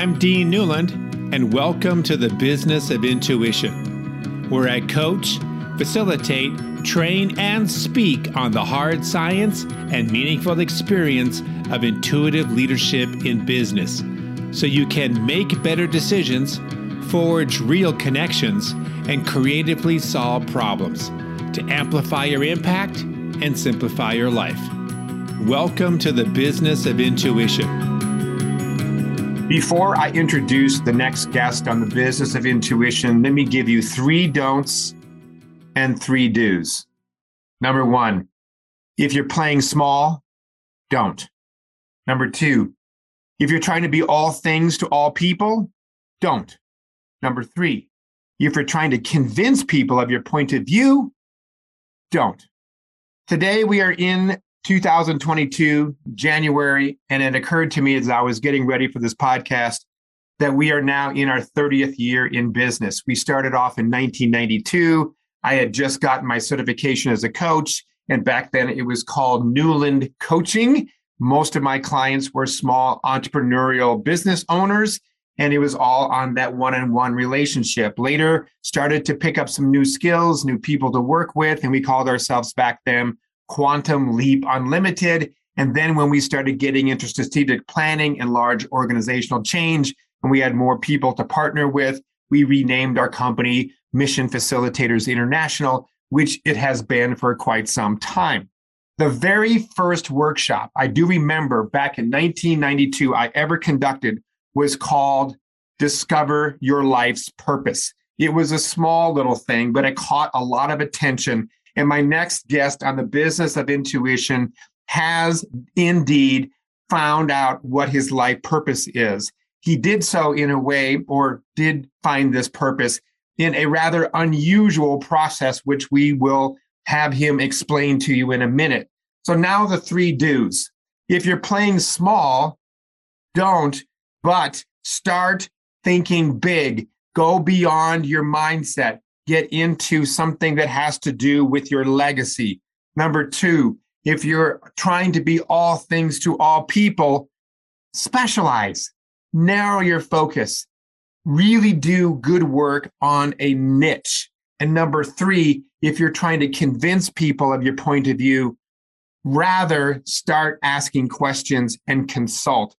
I'm Dean Newlund, and welcome to the Business of Intuition, where I coach, facilitate, train, and speak on the hard science and meaningful experience of intuitive leadership in business so you can make better decisions, forge real connections, and creatively solve problems to amplify your impact and simplify your life. Welcome to the Business of Intuition. Before I introduce the next guest on the business of intuition, let me give you three don'ts and three do's. Number one, if you're playing small, don't. Number two, if you're trying to be all things to all people, don't. Number three, if you're trying to convince people of your point of view, don't. Today we are in 2022, January, and it occurred to me as I was getting ready for this podcast that we are now in our 30th year in business. We started off in 1992. I had just gotten my certification as a coach, and back then it was called Newlund Coaching. Most of my clients were small entrepreneurial business owners, and it was all on that one on one relationship. Later, started to pick up some new skills, new people to work with, and we called ourselves back then Quantum Leap Unlimited. And then when we started getting into strategic planning and large organizational change, and we had more people to partner with, we renamed our company Mission Facilitators International, which it has been for quite some time. The very first workshop I do remember back in 1992 I ever conducted was called Discover Your Life's Purpose. It was a small little thing, but it caught a lot of attention and my next guest on the business of intuition has indeed found out what his life purpose is. He did so in a way, or did find this purpose in a rather unusual process, which we will have him explain to you in a minute. So now the three do's. If you're playing small, don't, but start thinking big. Go beyond your mindset get into something that has to do with your legacy. Number two, if you're trying to be all things to all people, specialize, narrow your focus, really do good work on a niche. And number three, if you're trying to convince people of your point of view, rather start asking questions and consult.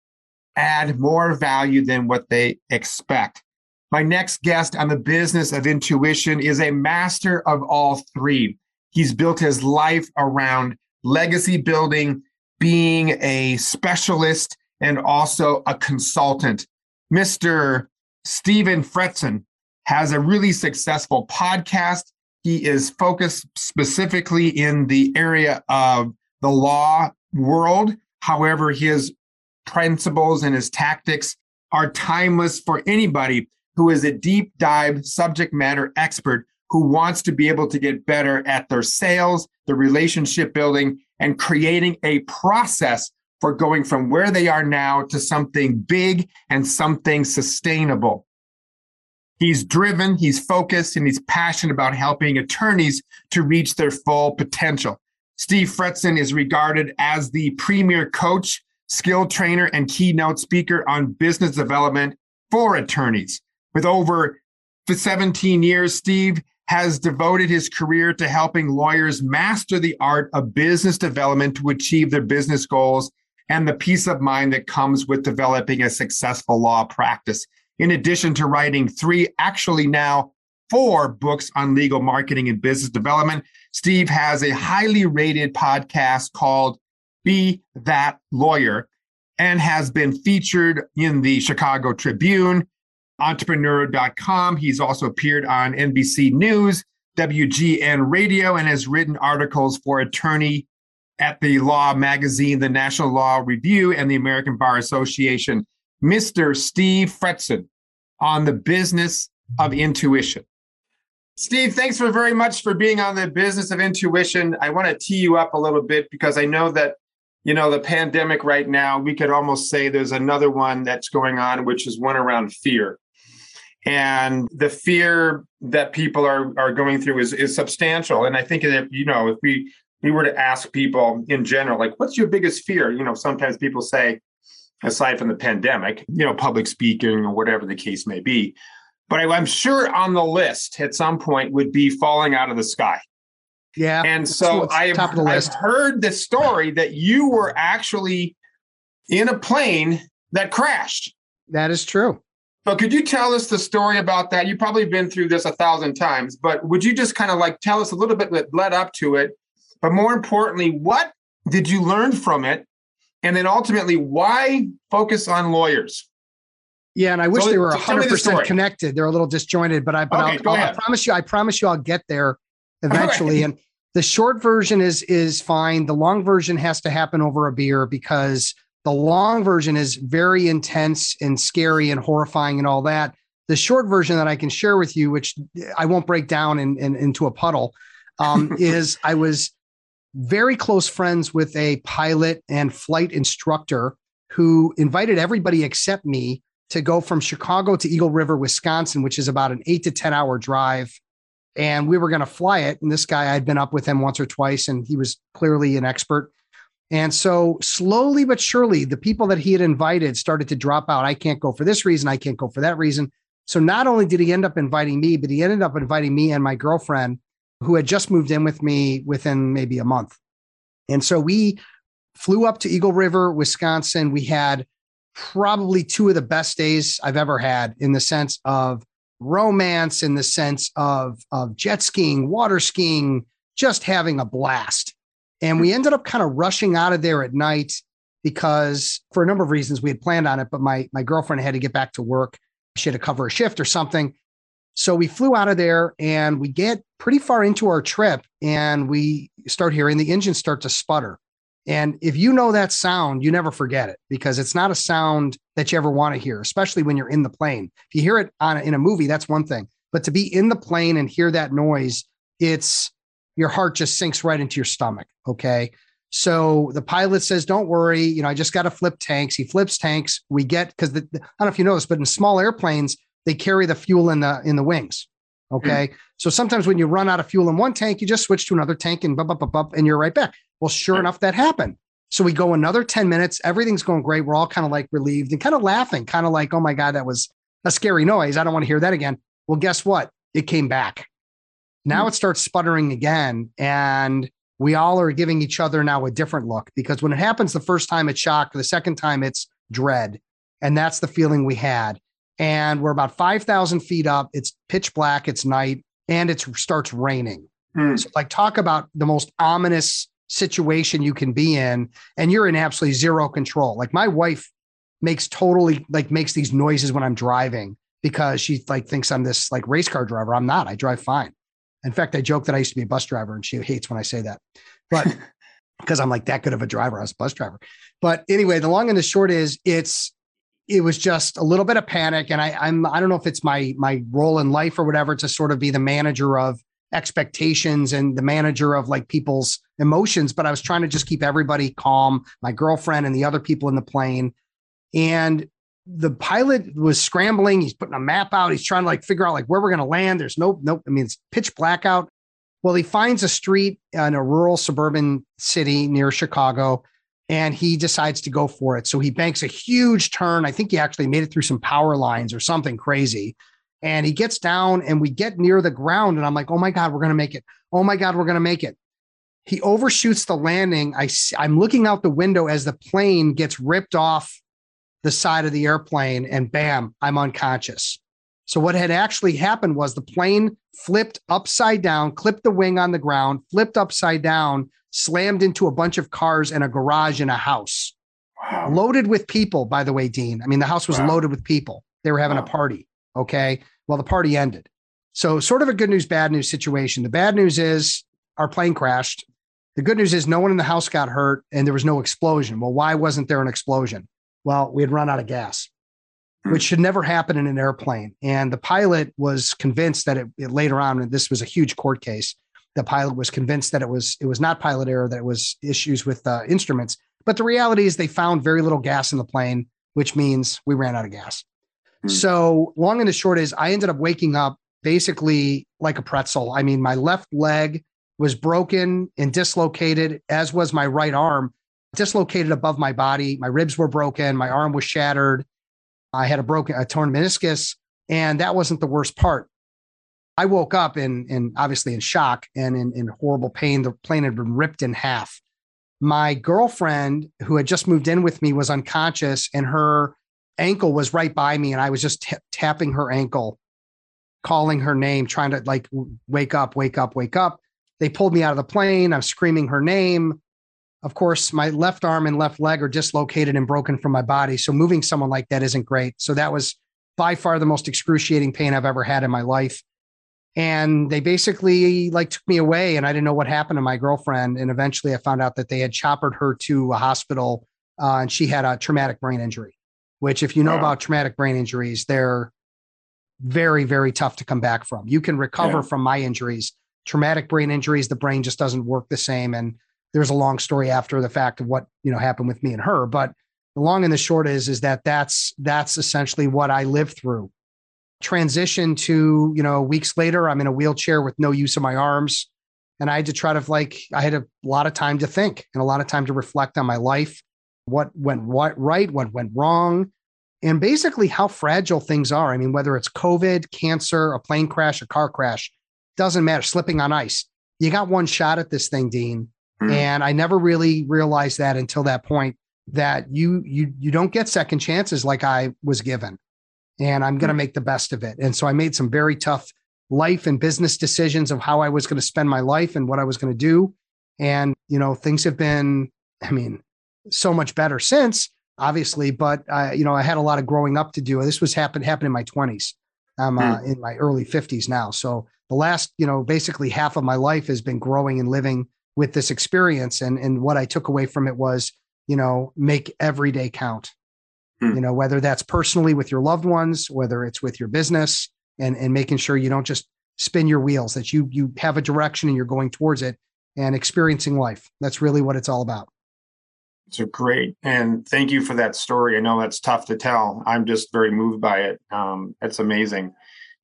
Add more value than what they expect. My next guest on the business of intuition is a master of all three. He's built his life around legacy building, being a specialist, and also a consultant. Mr. Stephen Fretzin has a really successful podcast. He is focused specifically in the area of the law world. However, his principles and his tactics are timeless for anybody who is a deep dive subject matter expert who wants to be able to get better at their sales, their relationship building, and creating a process for going from where they are now to something big and something sustainable. He's driven, he's focused, and he's passionate about helping attorneys to reach their full potential. Steve Fretzin is regarded as the premier coach, skill trainer, and keynote speaker on business development for attorneys. With over 17 years, Steve has devoted his career to helping lawyers master the art of business development to achieve their business goals and the peace of mind that comes with developing a successful law practice. In addition to writing three, actually now four books on legal marketing and business development, Steve has a highly rated podcast called Be That Lawyer and has been featured in the Chicago Tribune, entrepreneur.com. He's also appeared on NBC News, WGN Radio, and has written articles for attorney at the Law Magazine, the National Law Review, and the American Bar Association. Mr. Steve Fretzin on the business of intuition. Steve, thanks for very much for being on the business of intuition. I want to tee you up a little bit because I know that you know the pandemic right now we could almost say there's another one that's going on which is one around fear and the fear that people are are going through is is substantial and i think that you know if we we were to ask people in general like what's your biggest fear you know sometimes people say aside from the pandemic, you know, public speaking or whatever the case may be. But I, am sure on the list at some point would be falling out of the sky. Yeah. And so I've, I've heard the story that you were actually in a plane that crashed. That is true. So could you tell us the story about that? You've probably been through this a thousand times, but would you just kind of like tell us a little bit that led up to it? But more importantly, what did you learn from it? And then ultimately, why focus on lawyers? Yeah, and I wish so, they were hundred percent connected. They're a little disjointed, but I but okay, I'll, I'll, I promise you, I promise you, I'll get there eventually. Right. And the short version is is fine. The long version has to happen over a beer because the long version is very intense and scary and horrifying and all that. The short version that I can share with you, which I won't break down in, in into a puddle, um, is I was very close friends with a pilot and flight instructor who invited everybody except me to go from Chicago to Eagle River, Wisconsin, which is about an eight to 10 hour drive. And we were going to fly it. And this guy, I'd been up with him once or twice, and he was clearly an expert. And so, slowly but surely, the people that he had invited started to drop out. I can't go for this reason. I can't go for that reason. So, not only did he end up inviting me, but he ended up inviting me and my girlfriend, who had just moved in with me within maybe a month. And so, we flew up to Eagle River, Wisconsin. We had probably two of the best days I've ever had in the sense of romance, in the sense of, of jet skiing, water skiing, just having a blast. And we ended up kind of rushing out of there at night because for a number of reasons we had planned on it, but my, my girlfriend had to get back to work. She had to cover a shift or something. So we flew out of there and we get pretty far into our trip and we start hearing the engine start to sputter. And if you know that sound, you never forget it because it's not a sound that you ever want to hear, especially when you're in the plane. If you hear it on in a movie, that's one thing. But to be in the plane and hear that noise, it's your heart just sinks right into your stomach. Okay. So the pilot says, Don't worry, you know, I just got to flip tanks. He flips tanks. We get because I don't know if you know this, but in small airplanes, they carry the fuel in the in the wings. Okay. Mm. So sometimes when you run out of fuel in one tank, you just switch to another tank and bump, bump, bump, and you're right back. Well, sure enough, that happened. So we go another 10 minutes. Everything's going great. We're all kind of like relieved and kind of laughing, kind of like, oh my God, that was a scary noise. I don't want to hear that again. Well, guess what? It came back. Now mm. it starts sputtering again. And we all are giving each other now a different look because when it happens the first time, it's shock. The second time, it's dread. And that's the feeling we had. And we're about 5,000 feet up. It's pitch black. It's night and it starts raining. Mm. So, like, talk about the most ominous situation you can be in, and you're in absolutely zero control. Like, my wife makes totally like makes these noises when I'm driving because she like thinks I'm this like race car driver. I'm not. I drive fine. In fact, I joke that I used to be a bus driver, and she hates when I say that. But because I'm like that good of a driver, I was a bus driver. But anyway, the long and the short is it's it was just a little bit of panic and I, I'm I don't know if it's my my role in life or whatever to sort of be the manager of expectations and the manager of like people's emotions, but I was trying to just keep everybody calm, my girlfriend and the other people in the plane. And the pilot was scrambling. He's putting a map out. He's trying to like figure out like where we're going to land. There's no, no, I mean, it's pitch blackout. Well, he finds a street in a rural suburban city near Chicago and he decides to go for it. So he banks a huge turn. I think he actually made it through some power lines or something crazy. And he gets down and we get near the ground. And I'm like, oh my God, we're going to make it. Oh my God, we're going to make it. He overshoots the landing. I, I'm looking out the window as the plane gets ripped off the side of the airplane and bam, I'm unconscious. So what had actually happened was the plane flipped upside down, clipped the wing on the ground, flipped upside down, slammed into a bunch of cars and a garage in a house. Wow. Loaded with people, by the way, Dean. I mean, the house was wow. loaded with people. They were having wow. a party. Okay. Well, the party ended. So, sort of a good news, bad news situation. The bad news is our plane crashed. The good news is no one in the house got hurt and there was no explosion. Well, why wasn't there an explosion? Well, we had run out of gas, hmm. which should never happen in an airplane. And the pilot was convinced that it, it later on, and this was a huge court case, the pilot was convinced that it was it was not pilot error, that it was issues with uh, instruments. But the reality is they found very little gas in the plane, which means we ran out of gas. Mm-hmm. So long and the short is I ended up waking up basically like a pretzel. I mean, my left leg was broken and dislocated, as was my right arm. Dislocated above my body. My ribs were broken. My arm was shattered. I had a broken, a torn meniscus. And that wasn't the worst part. I woke up in, in obviously in shock and in, in horrible pain. The plane had been ripped in half. My girlfriend, who had just moved in with me, was unconscious and her ankle was right by me. And I was just t- tapping her ankle, calling her name, trying to like, wake up, wake up, wake up. They pulled me out of the plane. I'm screaming her name. Of course, my left arm and left leg are dislocated and broken from my body. So moving someone like that isn't great. So that was by far the most excruciating pain I've ever had in my life. And they basically like took me away and I didn't know what happened to my girlfriend. And eventually I found out that they had choppered her to a hospital uh, and she had a traumatic brain injury, which if you know wow. about traumatic brain injuries, they're very, very tough to come back from. You can recover yeah. from my injuries. Traumatic brain injuries, the brain just doesn't work the same. And there's a long story after the fact of what you know happened with me and her but the long and the short is is that that's that's essentially what i lived through. Transition to you know weeks later i'm in a wheelchair with no use of my arms and i had to try to like i had a lot of time to think and a lot of time to reflect on my life what went what right what went wrong and basically how fragile things are. I mean whether it's covid cancer a plane crash a car crash doesn't matter slipping on ice. You got one shot at this thing dean Mm. And I never really realized that until that point that you you you don't get second chances like I was given. And I'm going to mm. make the best of it. And so I made some very tough life and business decisions of how I was going to spend my life and what I was going to do. And you know, things have been I mean, so much better since obviously, but uh, you know, I had a lot of growing up to do. This was happen happened in my 20s. I'm uh, mm. in my early 50s now. So the last, you know, basically half of my life has been growing and living with this experience and and what i took away from it was you know make every day count. Hmm. you know whether that's personally with your loved ones whether it's with your business and and making sure you don't just spin your wheels that you you have a direction and you're going towards it and experiencing life. That's really what it's all about. So great and thank you for that story. I know that's tough to tell. I'm just very moved by it. Um, it's amazing.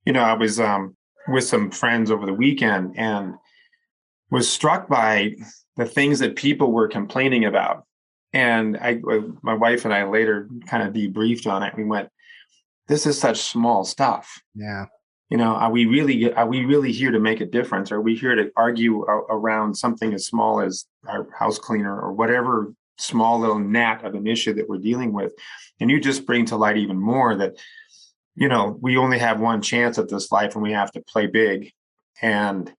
You know i was um, with some friends over the weekend and was struck by the things that people were complaining about. And I, uh, my wife and I later kind of debriefed on it. We went, "This is such small stuff." Yeah. You know, are we really are we really here to make a difference? Are we here to argue around something as small as our house cleaner or whatever small little gnat of an issue that we're dealing with? And you just bring to light even more that, you know, we only have one chance at this life and we have to play big. And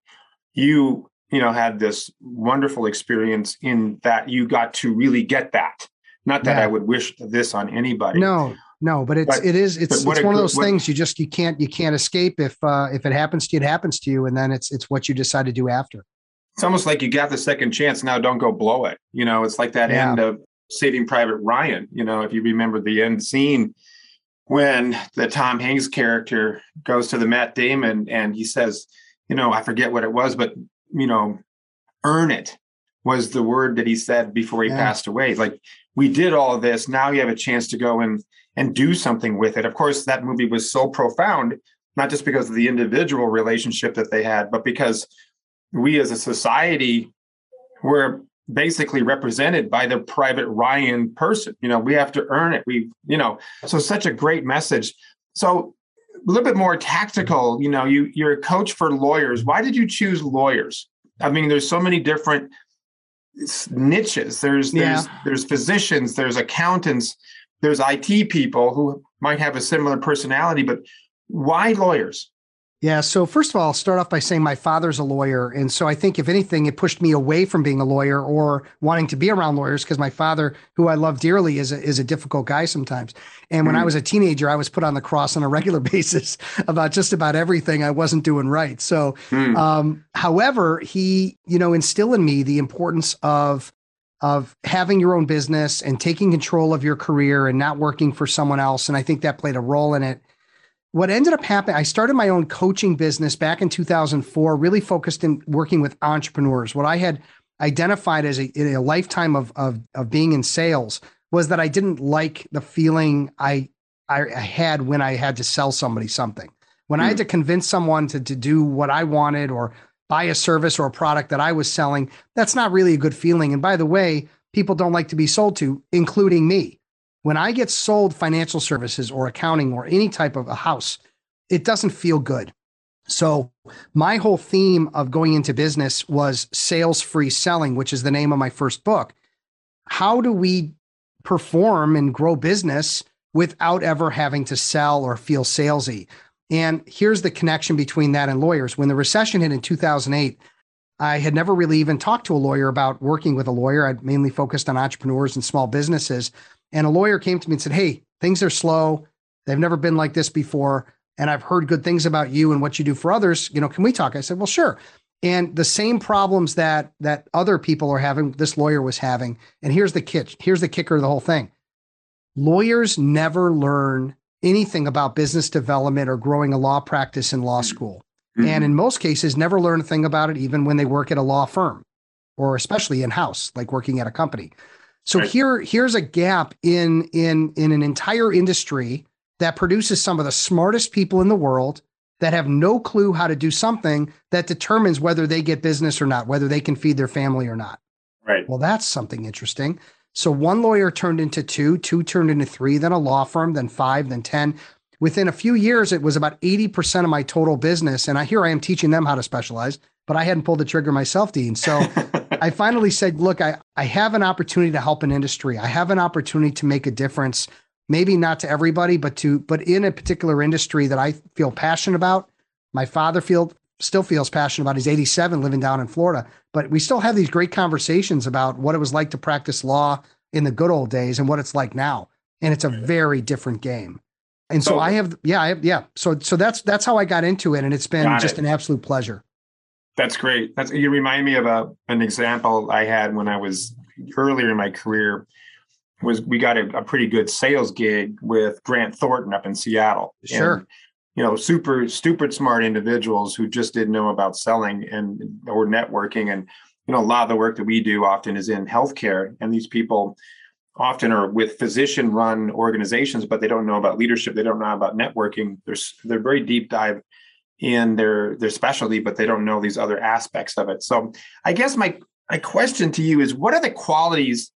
you you know had this wonderful experience in that you got to really get that not that yeah. i would wish this on anybody no no but it's but, it is it's, it's one of those what, things you just you can't you can't escape if uh if it happens to you it happens to you and then it's it's what you decide to do after it's almost like you got the second chance now don't go blow it you know it's like that yeah. end of saving private ryan you know if you remember the end scene when the tom hanks character goes to the matt damon and he says you know i forget what it was but you know, earn it was the word that he said before he yeah. passed away. Like we did all this. Now you have a chance to go and and do something with it. Of course, that movie was so profound, not just because of the individual relationship that they had, but because we as a society were basically represented by the private Ryan person. You know, we have to earn it. We, you know, so such a great message. So a little bit more tactical you know you you're a coach for lawyers. Why did you choose lawyers? I mean there's so many different niches. There's yeah. there's there's physicians there's accountants there's it people who might have a similar personality but why lawyers yeah. So first of all, I'll start off by saying my father's a lawyer. And so I think if anything, it pushed me away from being a lawyer or wanting to be around lawyers because my father, who I love dearly, is a, is a difficult guy sometimes. And when mm. I was a teenager, I was put on the cross on a regular basis about just about everything I wasn't doing right. So, mm. um, however, he, you know, instilled in me the importance of of having your own business and taking control of your career and not working for someone else. And I think that played a role in it what ended up happening, I started my own coaching business back in 2004, really focused in working with entrepreneurs. What I had identified as a, a lifetime of, of, of being in sales was that I didn't like the feeling I, I, had when I had to sell somebody something. When mm. I had hmm. to convince someone to, to do what I wanted or buy a service or a product that I was selling, that's not really a good feeling. And by the way, people don't like to be sold to, including me. When I get sold financial services or accounting or any type of a house, it doesn't feel good. So, my whole theme of going into business was sales free selling, which is the name of my first book. How do we perform and grow business without ever having to sell or feel salesy? And here's the connection between that and lawyers. When the recession hit in 2008, I had never really even talked to a lawyer about working with a lawyer. I'd mainly focused on entrepreneurs and small businesses. And a lawyer came to me and said, Hey, things are slow. They've never been like this before. And I've heard good things about you and what you do for others. You know, can we talk? I said, Well, sure. And the same problems that that other people are having, this lawyer was having. And here's the kick, here's the kicker of the whole thing. Lawyers never learn anything about business development or growing a law practice in law school. Mm-hmm. And in most cases, never learn a thing about it, even when they work at a law firm or especially in house, like working at a company. So right. here, here's a gap in in in an entire industry that produces some of the smartest people in the world that have no clue how to do something that determines whether they get business or not, whether they can feed their family or not. Right. Well, that's something interesting. So one lawyer turned into two, two turned into three, then a law firm, then five, then 10. Within a few years, it was about 80% of my total business. And I here I am teaching them how to specialize, but I hadn't pulled the trigger myself, Dean. So I finally said, look, I, I have an opportunity to help an industry. I have an opportunity to make a difference, maybe not to everybody, but to but in a particular industry that I feel passionate about. My father feel still feels passionate about. He's 87 living down in Florida, but we still have these great conversations about what it was like to practice law in the good old days and what it's like now. And it's a very different game. And so, so I have, yeah, I have, yeah. So, so that's, that's how I got into it. And it's been just it. an absolute pleasure. That's great. That's, you remind me of a, an example I had when I was earlier in my career was we got a, a pretty good sales gig with Grant Thornton up in Seattle. Sure. And, you know, super stupid smart individuals who just didn't know about selling and or networking. And, you know, a lot of the work that we do often is in healthcare. And these people often are with physician run organizations, but they don't know about leadership. They don't know about networking. They're, they're very deep dive in their, their specialty, but they don't know these other aspects of it. So I guess my, my question to you is what are the qualities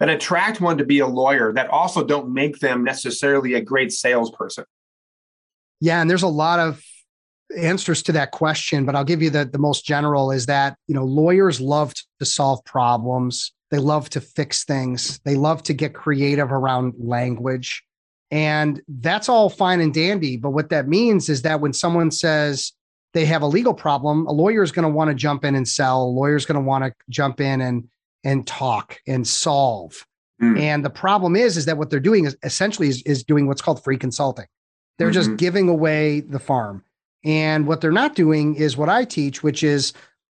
that attract one to be a lawyer that also don't make them necessarily a great salesperson? Yeah, and there's a lot of answers to that question, but I'll give you the, the most general is that, you know, lawyers love to solve problems. They love to fix things. They love to get creative around language. And that's all fine and dandy. But what that means is that when someone says they have a legal problem, a lawyer is going to want to jump in and sell. A lawyer is going to want to jump in and and talk and solve. Mm. And the problem is, is that what they're doing is essentially is, is doing what's called free consulting. They're mm-hmm. just giving away the farm. And what they're not doing is what I teach, which is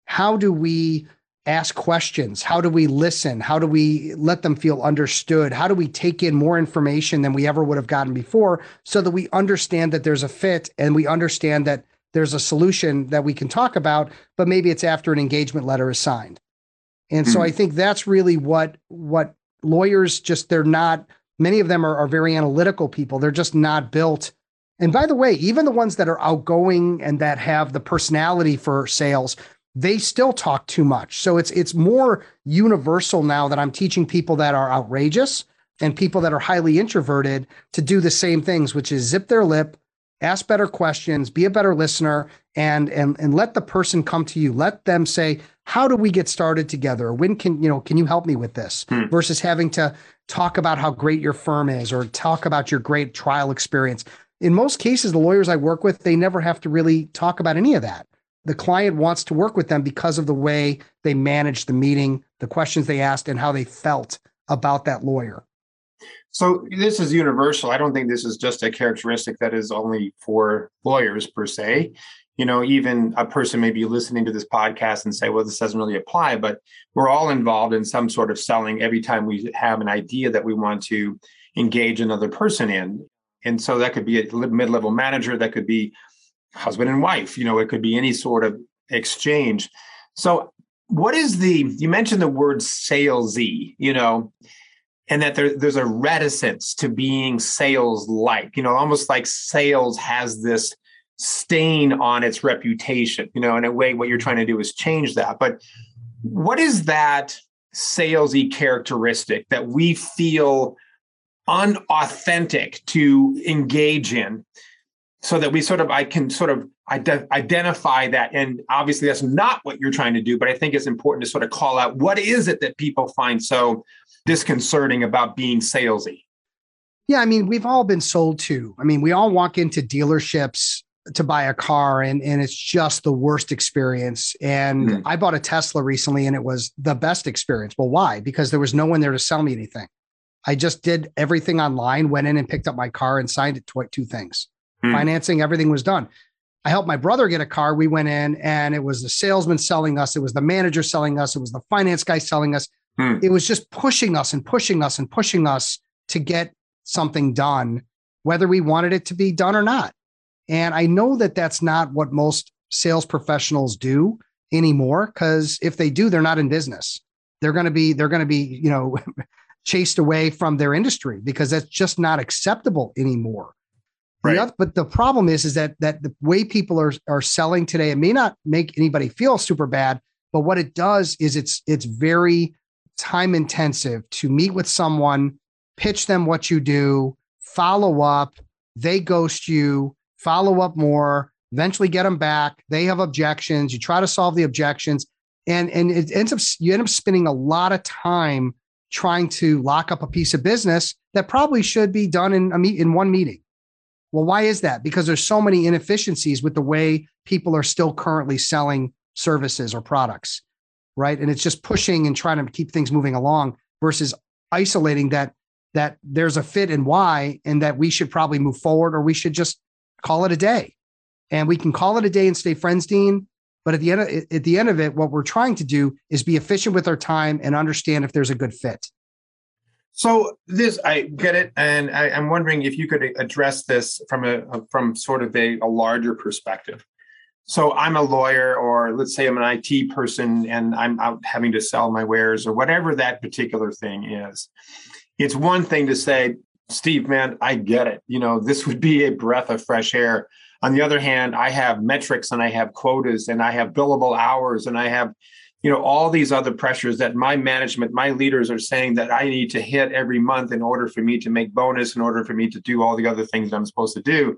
how do we ask questions? How do we listen? How do we let them feel understood? How do we take in more information than we ever would have gotten before so that we understand that there's a fit and we understand that there's a solution that we can talk about, but maybe it's after an engagement letter is signed. And mm-hmm. so hmm. I think that's really what what lawyers just they're not many of them are, are very analytical people. They're just not built and by the way, even the ones that are outgoing and that have the personality for sales, they still talk too much. So it's it's more universal now that I'm teaching people that are outrageous and people that are highly introverted to do the same things, which is zip their lip, ask better questions, be a better listener, and and and let the person come to you. Let them say, "How do we get started together? When can you know? Can you help me with this?" Hmm. Versus having to talk about how great your firm is or talk about your great trial experience in most cases, the lawyers I work with, they never have to really talk about any of that. The client wants to work with them because of the way they managed the meeting, the questions they asked, and how they felt about that lawyer. So this is universal. I don't think this is just a characteristic that is only for lawyers per se. You know, even a person may be listening to this podcast and say, well, this doesn't really apply, but we're all involved in some sort of selling every time we have an idea that we want to engage another person in. And so that could be a mid-level manager, that could be husband and wife, you know, it could be any sort of exchange. So what is the you mentioned the word salesy, you know, and that there, there's a reticence to being sales like, you know, almost like sales has this stain on its reputation, you know, in a way what you're trying to do is change that. But what is that salesy characteristic that we feel unauthentic to engage in so that we sort of i can sort of ide- identify that. And obviously that's not what you're trying to do but i think it's important to sort of call out what is it that people find so disconcerting about being salesy? Yeah i mean we've all been sold to. I mean we all walk into dealerships to buy a car and and it's just the worst experience. And mm. i bought a tesla recently and it was the best experience. Well why? Because there was no one there to sell me anything. I just did everything online went in and picked up my car and signed it to two things mm. financing everything was done i helped my brother get a car we went in and it was the salesman selling us it was the manager selling us it was the finance guy selling us mm. it was just pushing us and pushing us and pushing us to get something done whether we wanted it to be done or not and I know that that's not what most sales professionals do anymore because if they do, they're not in business. They're going to be they're going to be, you know, chased away from their industry because that's just not acceptable anymore. Right. The other, but the problem is, is that that the way people are are selling today, it may not make anybody feel super bad, but what it does is it's it's very time intensive to meet with someone, pitch them what you do, follow up, they ghost you, follow up more, eventually get them back. They have objections. You try to solve the objections. And, and it ends up, you end up spending a lot of time trying to lock up a piece of business that probably should be done in a meet in one meeting. Well, why is that? Because there's so many inefficiencies with the way people are still currently selling services or products, right? And it's just pushing and trying to keep things moving along versus isolating that that there's a fit and why and that we should probably move forward or we should just call it a day. And we can call it a day and stay friends, Dean. But at the end of, at the end of it, what we're trying to do is be efficient with our time and understand if there's a good fit. So this, I get it, and I, am wondering if you could address this from a, a from sort of a, a larger perspective. So I'm a lawyer, or let's say I'm an IT person, and I'm out having to sell my wares or whatever that particular thing is. It's one thing to say, Steve, man, I get it. You know, this would be a breath of fresh air. On the other hand, I have metrics and I have quotas and I have billable hours and I have, you know, all these other pressures that my management, my leaders are saying that I need to hit every month in order for me to make bonus, in order for me to do all the other things I'm supposed to do.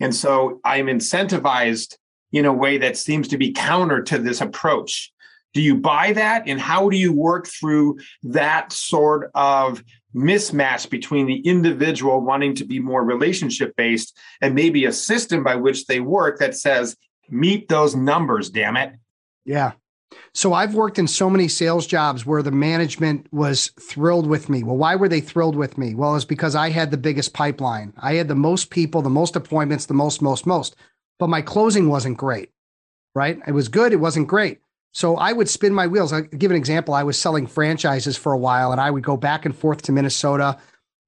And so I'm incentivized in a way that seems to be counter to this approach. Do you buy that? And how do you work through that sort of mismatch between the individual wanting to be more relationship based and maybe a system by which they work that says, meet those numbers, damn it. Yeah. So I've worked in so many sales jobs where the management was thrilled with me. Well, why were they thrilled with me? Well, it's because I had the biggest pipeline. I had the most people, the most appointments, the most, most, most. But my closing wasn't great, right? It was good. It wasn't great. So I would spin my wheels. I'll give an example. I was selling franchises for a while and I would go back and forth to Minnesota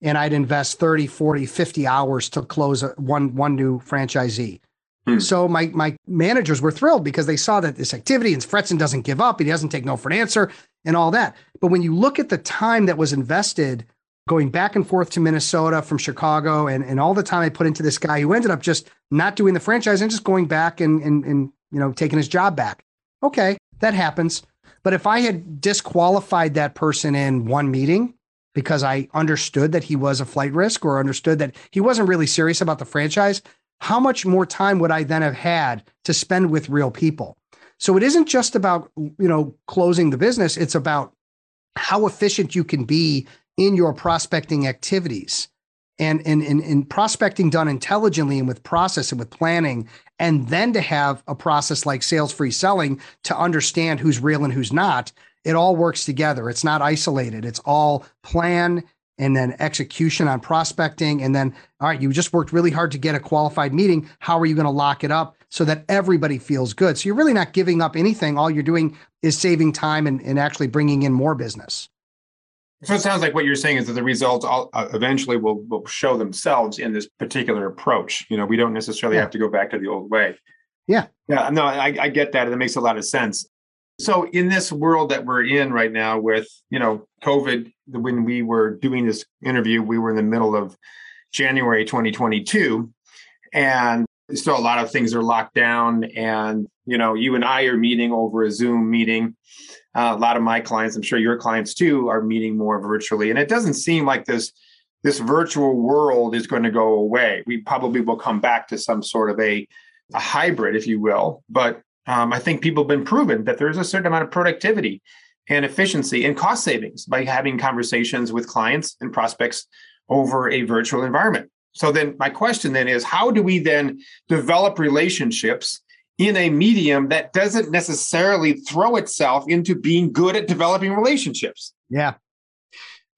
and I'd invest 30, 40, 50 hours to close a, one, one new franchisee. Hmm. So my my managers were thrilled because they saw that this activity and Fretzin doesn't give up, he doesn't take no for an answer and all that. But when you look at the time that was invested going back and forth to Minnesota from Chicago and, and all the time I put into this guy who ended up just not doing the franchise and just going back and, and, and you know taking his job back. Okay, that happens. But if I had disqualified that person in one meeting because I understood that he was a flight risk or understood that he wasn't really serious about the franchise, how much more time would I then have had to spend with real people? So it isn't just about, you know, closing the business, it's about how efficient you can be in your prospecting activities and in, in, in prospecting done intelligently and with process and with planning, and then to have a process like sales free selling to understand who's real and who's not, it all works together. It's not isolated. It's all plan and then execution on prospecting. And then, all right, you just worked really hard to get a qualified meeting. How are you going to lock it up so that everybody feels good? So you're really not giving up anything. All you're doing is saving time and, and actually bringing in more business. So it sounds like what you're saying is that the results all, uh, eventually will, will show themselves in this particular approach. You know, we don't necessarily yeah. have to go back to the old way. Yeah. Yeah. No, I, I get that. And it makes a lot of sense. So in this world that we're in right now with, you know, COVID, when we were doing this interview, we were in the middle of January 2022. And still a lot of things are locked down and You know, you and I are meeting over a Zoom meeting. Uh, a lot of my clients, I'm sure your clients too, are meeting more virtually, and it doesn't seem like this this virtual world is going to go away. We probably will come back to some sort of a a hybrid, if you will. But um, I think people have been proven that there is a certain amount of productivity and efficiency and cost savings by having conversations with clients and prospects over a virtual environment. So then my question then is how do we then develop relationships in a medium that doesn't necessarily throw itself into being good at developing relationships? Yeah.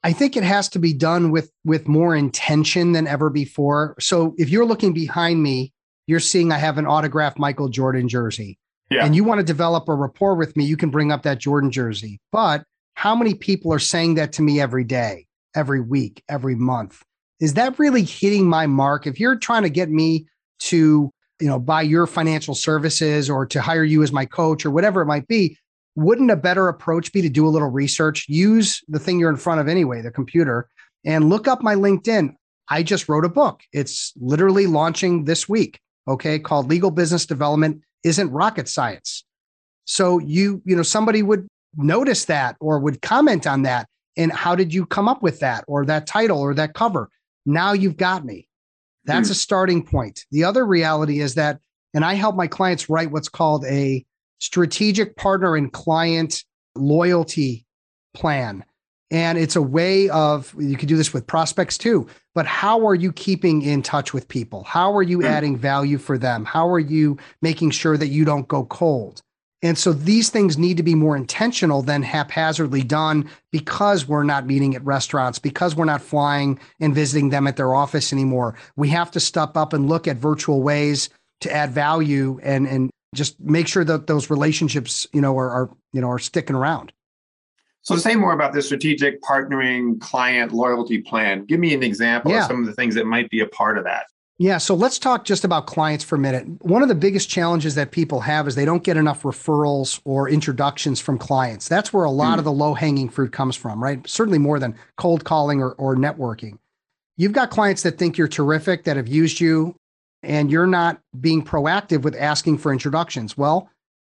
I think it has to be done with with more intention than ever before. So if you're looking behind me, you're seeing I have an autographed Michael Jordan jersey. Yeah. And you want to develop a rapport with me, you can bring up that Jordan jersey. But how many people are saying that to me every day, every week, every month? Is that really hitting my mark? If you're trying to get me to, you know, buy your financial services or to hire you as my coach or whatever it might be, wouldn't a better approach be to do a little research, use the thing you're in front of anyway, the computer, and look up my LinkedIn? I just wrote a book. It's literally launching this week, okay, called Legal Business Development isn't rocket science. So you, you know, somebody would notice that or would comment on that. And how did you come up with that or that title or that cover? Now you've got me. That's mm. a starting point. The other reality is that, and I help my clients write what's called a strategic partner and client loyalty plan. And it's a way of, you could do this with prospects too, but how are you keeping in touch with people? How are you mm. adding value for them? How are you making sure that you don't go cold? And so these things need to be more intentional than haphazardly done because we're not meeting at restaurants, because we're not flying and visiting them at their office anymore. We have to step up and look at virtual ways to add value and and just make sure that those relationships, you know, are, are you know are sticking around. So say more about the strategic partnering client loyalty plan. Give me an example yeah. of some of the things that might be a part of that. Yeah, so let's talk just about clients for a minute. One of the biggest challenges that people have is they don't get enough referrals or introductions from clients. That's where a lot mm. of the low hanging fruit comes from, right? Certainly more than cold calling or, or networking. You've got clients that think you're terrific, that have used you, and you're not being proactive with asking for introductions. Well,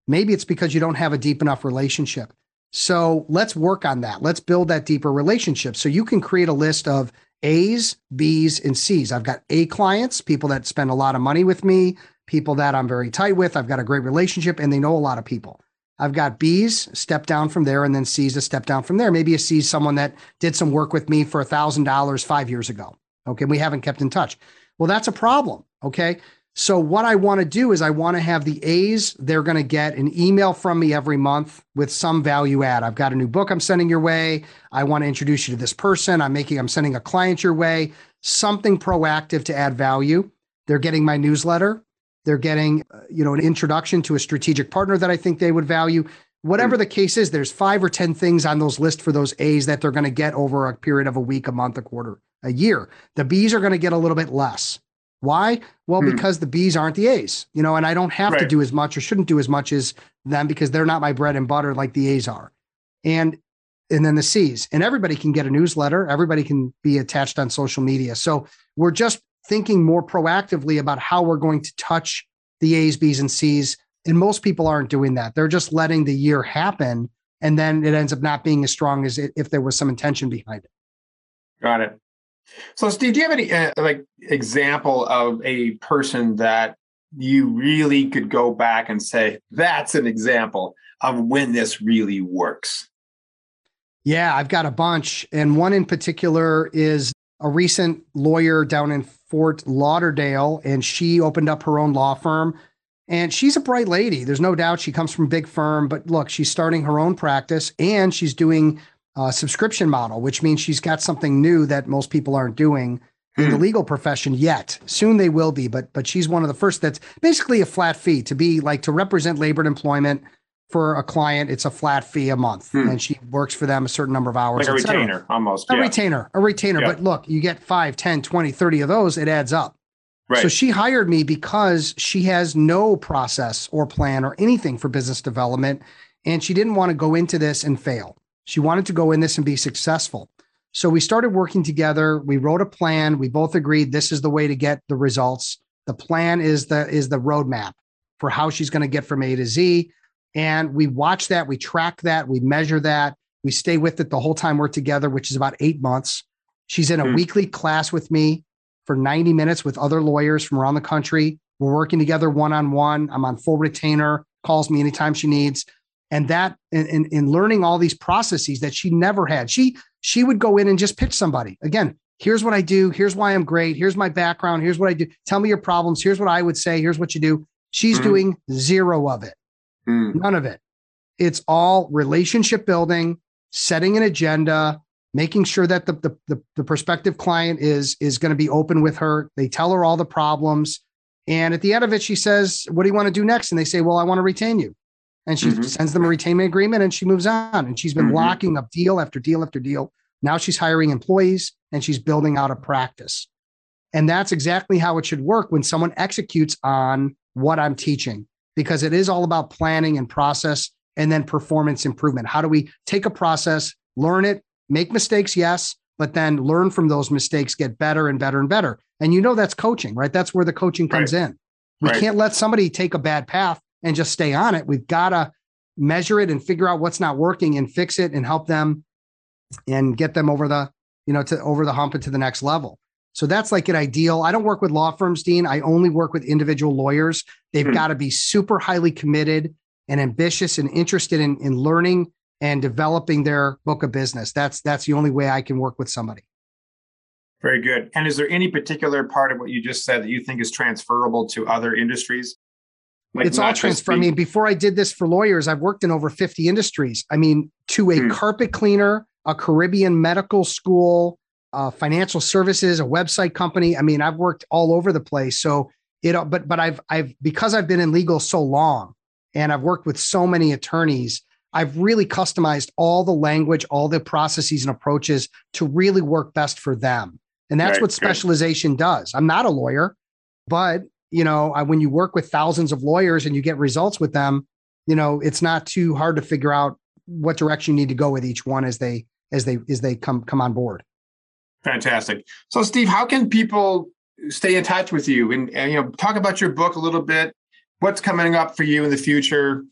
maybe it's because you don't have a deep enough relationship. So let's work on that. Let's build that deeper relationship. So you can create a list of A's, B's, and C's. I've got A clients, people that spend a lot of money with me, people that I'm very tight with. I've got a great relationship and they know a lot of people. I've got B's, step down from there, and then C's, a step down from there. Maybe a C's someone that did some work with me for a $1,000 five years ago. Okay. We haven't kept in touch. Well, that's a problem. Okay. So what I want to do is I want to have the A's, they're going to get an email from me every month with some value add. I've got a new book I'm sending your way. I want to introduce you to this person. I'm making I'm sending a client your way, something proactive to add value. They're getting my newsletter. They're getting, uh, you know, an introduction to a strategic partner that I think they would value. Whatever the case is, there's 5 or 10 things on those lists for those A's that they're going to get over a period of a week, a month, a quarter, a year. The B's are going to get a little bit less. Why? Well, hmm. because the B's aren't the A's, you know, and I don't have right. to do as much or shouldn't do as much as them because they're not my bread and butter like the A's are. And and then the C's. And everybody can get a newsletter, everybody can be attached on social media. So we're just thinking more proactively about how we're going to touch the A's, B's, and C's. And most people aren't doing that. They're just letting the year happen. And then it ends up not being as strong as it, if there was some intention behind it. Got it. So, Steve, do you have any uh, like example of a person that you really could go back and say that's an example of when this really works? Yeah, I've got a bunch, and one in particular is a recent lawyer down in Fort Lauderdale, and she opened up her own law firm. And she's a bright lady. There's no doubt she comes from big firm, but look, she's starting her own practice and she's doing uh, subscription model, which means she's got something new that most people aren't doing in the hmm. legal profession yet. Soon they will be, but but she's one of the first that's basically a flat fee to be like to represent labor and employment for a client. It's a flat fee a month, hmm. and she works for them a certain number of hours. Like a retainer, almost. A yeah. retainer, a retainer. Yeah. But look, you get 5, 10, 20, 30 of those, it adds up. Right. So she hired me because she has no process or plan or anything for business development. And she didn't want to go into this and fail. She wanted to go in this and be successful. So we started working together. We wrote a plan. We both agreed this is the way to get the results. The plan is the is the roadmap. for how she's going to get from A to Z. And we watch that, we track that, we measure that, we stay with it the whole time we're together, which is about eight months. She's in a mm-hmm. weekly class with me for 90 minutes with other lawyers from around the country. We're working together one on one. I'm on full retainer, calls me anytime she needs. And that in, in, in learning all these processes that she never had. She she would go in and just pitch somebody. Again, here's what I do. Here's why I'm great. Here's my background. Here's what I do. Tell me your problems. Here's what I would say. Here's what you do. She's mm-hmm. doing zero of it. Mm. None of it. It's all relationship building, setting an agenda, making sure that the, the, the, the prospective client is, is going to be open with her. They tell her all the problems. And at the end of it, she says, What do you want to do next? And they say, Well, I want to retain you. And she mm-hmm. sends them a retainment agreement and she moves on. And she's been mm-hmm. locking up deal after deal after deal. Now she's hiring employees and she's building out a practice. And that's exactly how it should work when someone executes on what I'm teaching, because it is all about planning and process and then performance improvement. How do we take a process, learn it, make mistakes? Yes, but then learn from those mistakes, get better and better and better. And you know that's coaching, right? That's where the coaching comes right. in. We right. can't let somebody take a bad path and just stay on it. We've got to measure it and figure out what's not working and fix it and help them and get them over the, you know, to over the hump and to the next level. So that's like an ideal. I don't work with law firms, Dean. I only work with individual lawyers. They've mm-hmm. got to be super highly committed and ambitious and interested in, in learning and developing their book of business. That's that's the only way I can work with somebody. Very good. And is there any particular part of what you just said that you think is transferable to other industries? Like it's all transfer. I mean, before I did this for lawyers, I've worked in over 50 industries. I mean, to a hmm. carpet cleaner, a Caribbean medical school, uh, financial services, a website company. I mean, I've worked all over the place. So it, but but I've I've because I've been in legal so long, and I've worked with so many attorneys. I've really customized all the language, all the processes and approaches to really work best for them. And that's right, what specialization does. I'm not a lawyer, but you know, when you work with thousands of lawyers and you get results with them, you know, it's not too hard to figure out what direction you need to go with each one as they as they as they come come on board. Fantastic. So, Steve, how can people stay in touch with you and, and you know talk about your book a little bit? What's coming up for you in the future?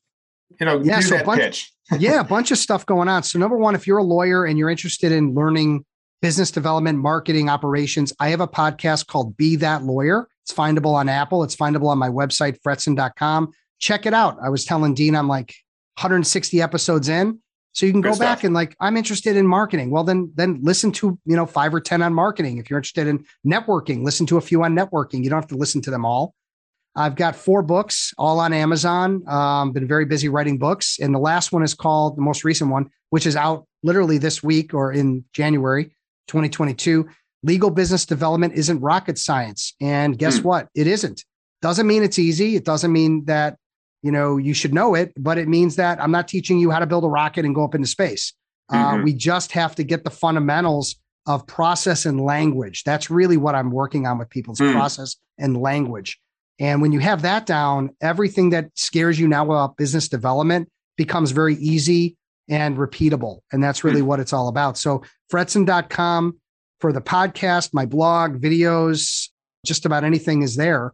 You know, yeah, so bunch, pitch. yeah, a bunch of stuff going on. So, number one, if you're a lawyer and you're interested in learning business development, marketing, operations, I have a podcast called Be That Lawyer. It's findable on Apple. It's findable on my website, fretzin.com. Check it out. I was telling Dean, I'm like 160 episodes in. So you can Good go stuff. back and like, I'm interested in marketing. Well, then, then listen to, you know, five or 10 on marketing. If you're interested in networking, listen to a few on networking. You don't have to listen to them all. I've got four books all on Amazon. Um, been very busy writing books. And the last one is called the most recent one, which is out literally this week or in January 2022 legal business development isn't rocket science. And guess mm. what? It isn't. Doesn't mean it's easy. It doesn't mean that, you know, you should know it, but it means that I'm not teaching you how to build a rocket and go up into space. Uh, mm-hmm. Uh, we just have to get the fundamentals of process and language. That's really what I'm working on with people's mm. process and language. And when you have that down, everything that scares you now about business development becomes very easy and repeatable. And that's really mm. what it's all about. So fretzin.com for the podcast, my blog, videos, just about anything is there.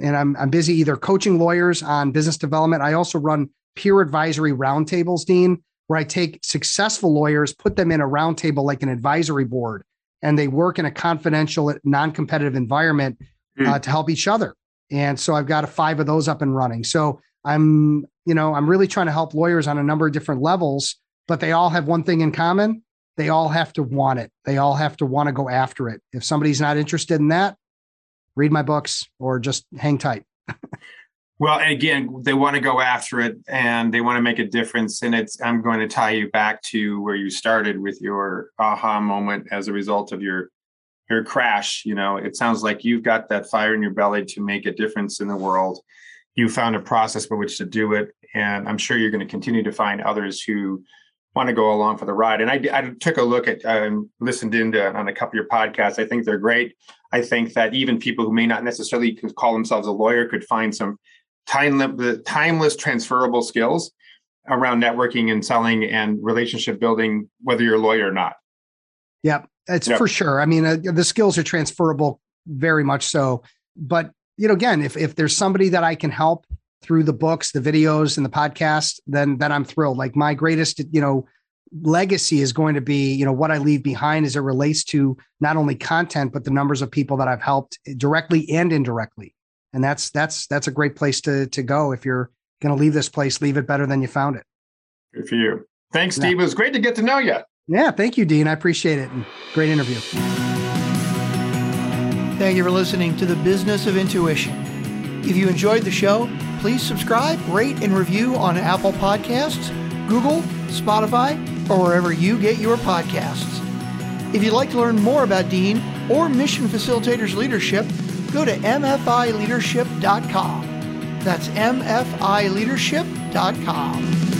And I'm, I'm busy either coaching lawyers on business development. I also run peer advisory roundtables, Dean, where I take successful lawyers, put them in a roundtable like an advisory board, and they work in a confidential, non competitive environment mm. uh, to help each other. And so I've got a five of those up and running. So I'm, you know, I'm really trying to help lawyers on a number of different levels, but they all have one thing in common they all have to want it. They all have to want to go after it. If somebody's not interested in that, read my books or just hang tight. well, again, they want to go after it and they want to make a difference. And it's I'm going to tie you back to where you started with your aha moment as a result of your your crash. You know, it sounds like you've got that fire in your belly to make a difference in the world. You found a process by which to do it. And I'm sure you're going to continue to find others who want to go along for the ride. And I, I took a look at um, listened into on a couple of your podcasts. I think they're great. I think that even people who may not necessarily call themselves a lawyer could find some time, timeless transferable skills around networking and selling and relationship building, whether you're a lawyer or not. Yep, it's yep. for sure. I mean, uh, the skills are transferable very much so. But you know, again, if if there's somebody that I can help through the books, the videos, and the podcast, then then I'm thrilled. Like my greatest, you know, legacy is going to be, you know, what I leave behind as it relates to not only content but the numbers of people that I've helped directly and indirectly. And that's that's that's a great place to to go if you're going to leave this place, leave it better than you found it. Good for you. Thanks, Steve. Yeah. It was great to get to know you. Yeah, thank you, Dean. I appreciate it. And Great interview. Thank you for listening to the Business of Intuition. If you enjoyed the show, please subscribe, rate, and review on Apple Podcasts, Google, Spotify, or wherever you get your podcasts. If you'd like to learn more about Dean or Mission Facilitators Leadership, go to mfileadership.com. That's mfileadership.com.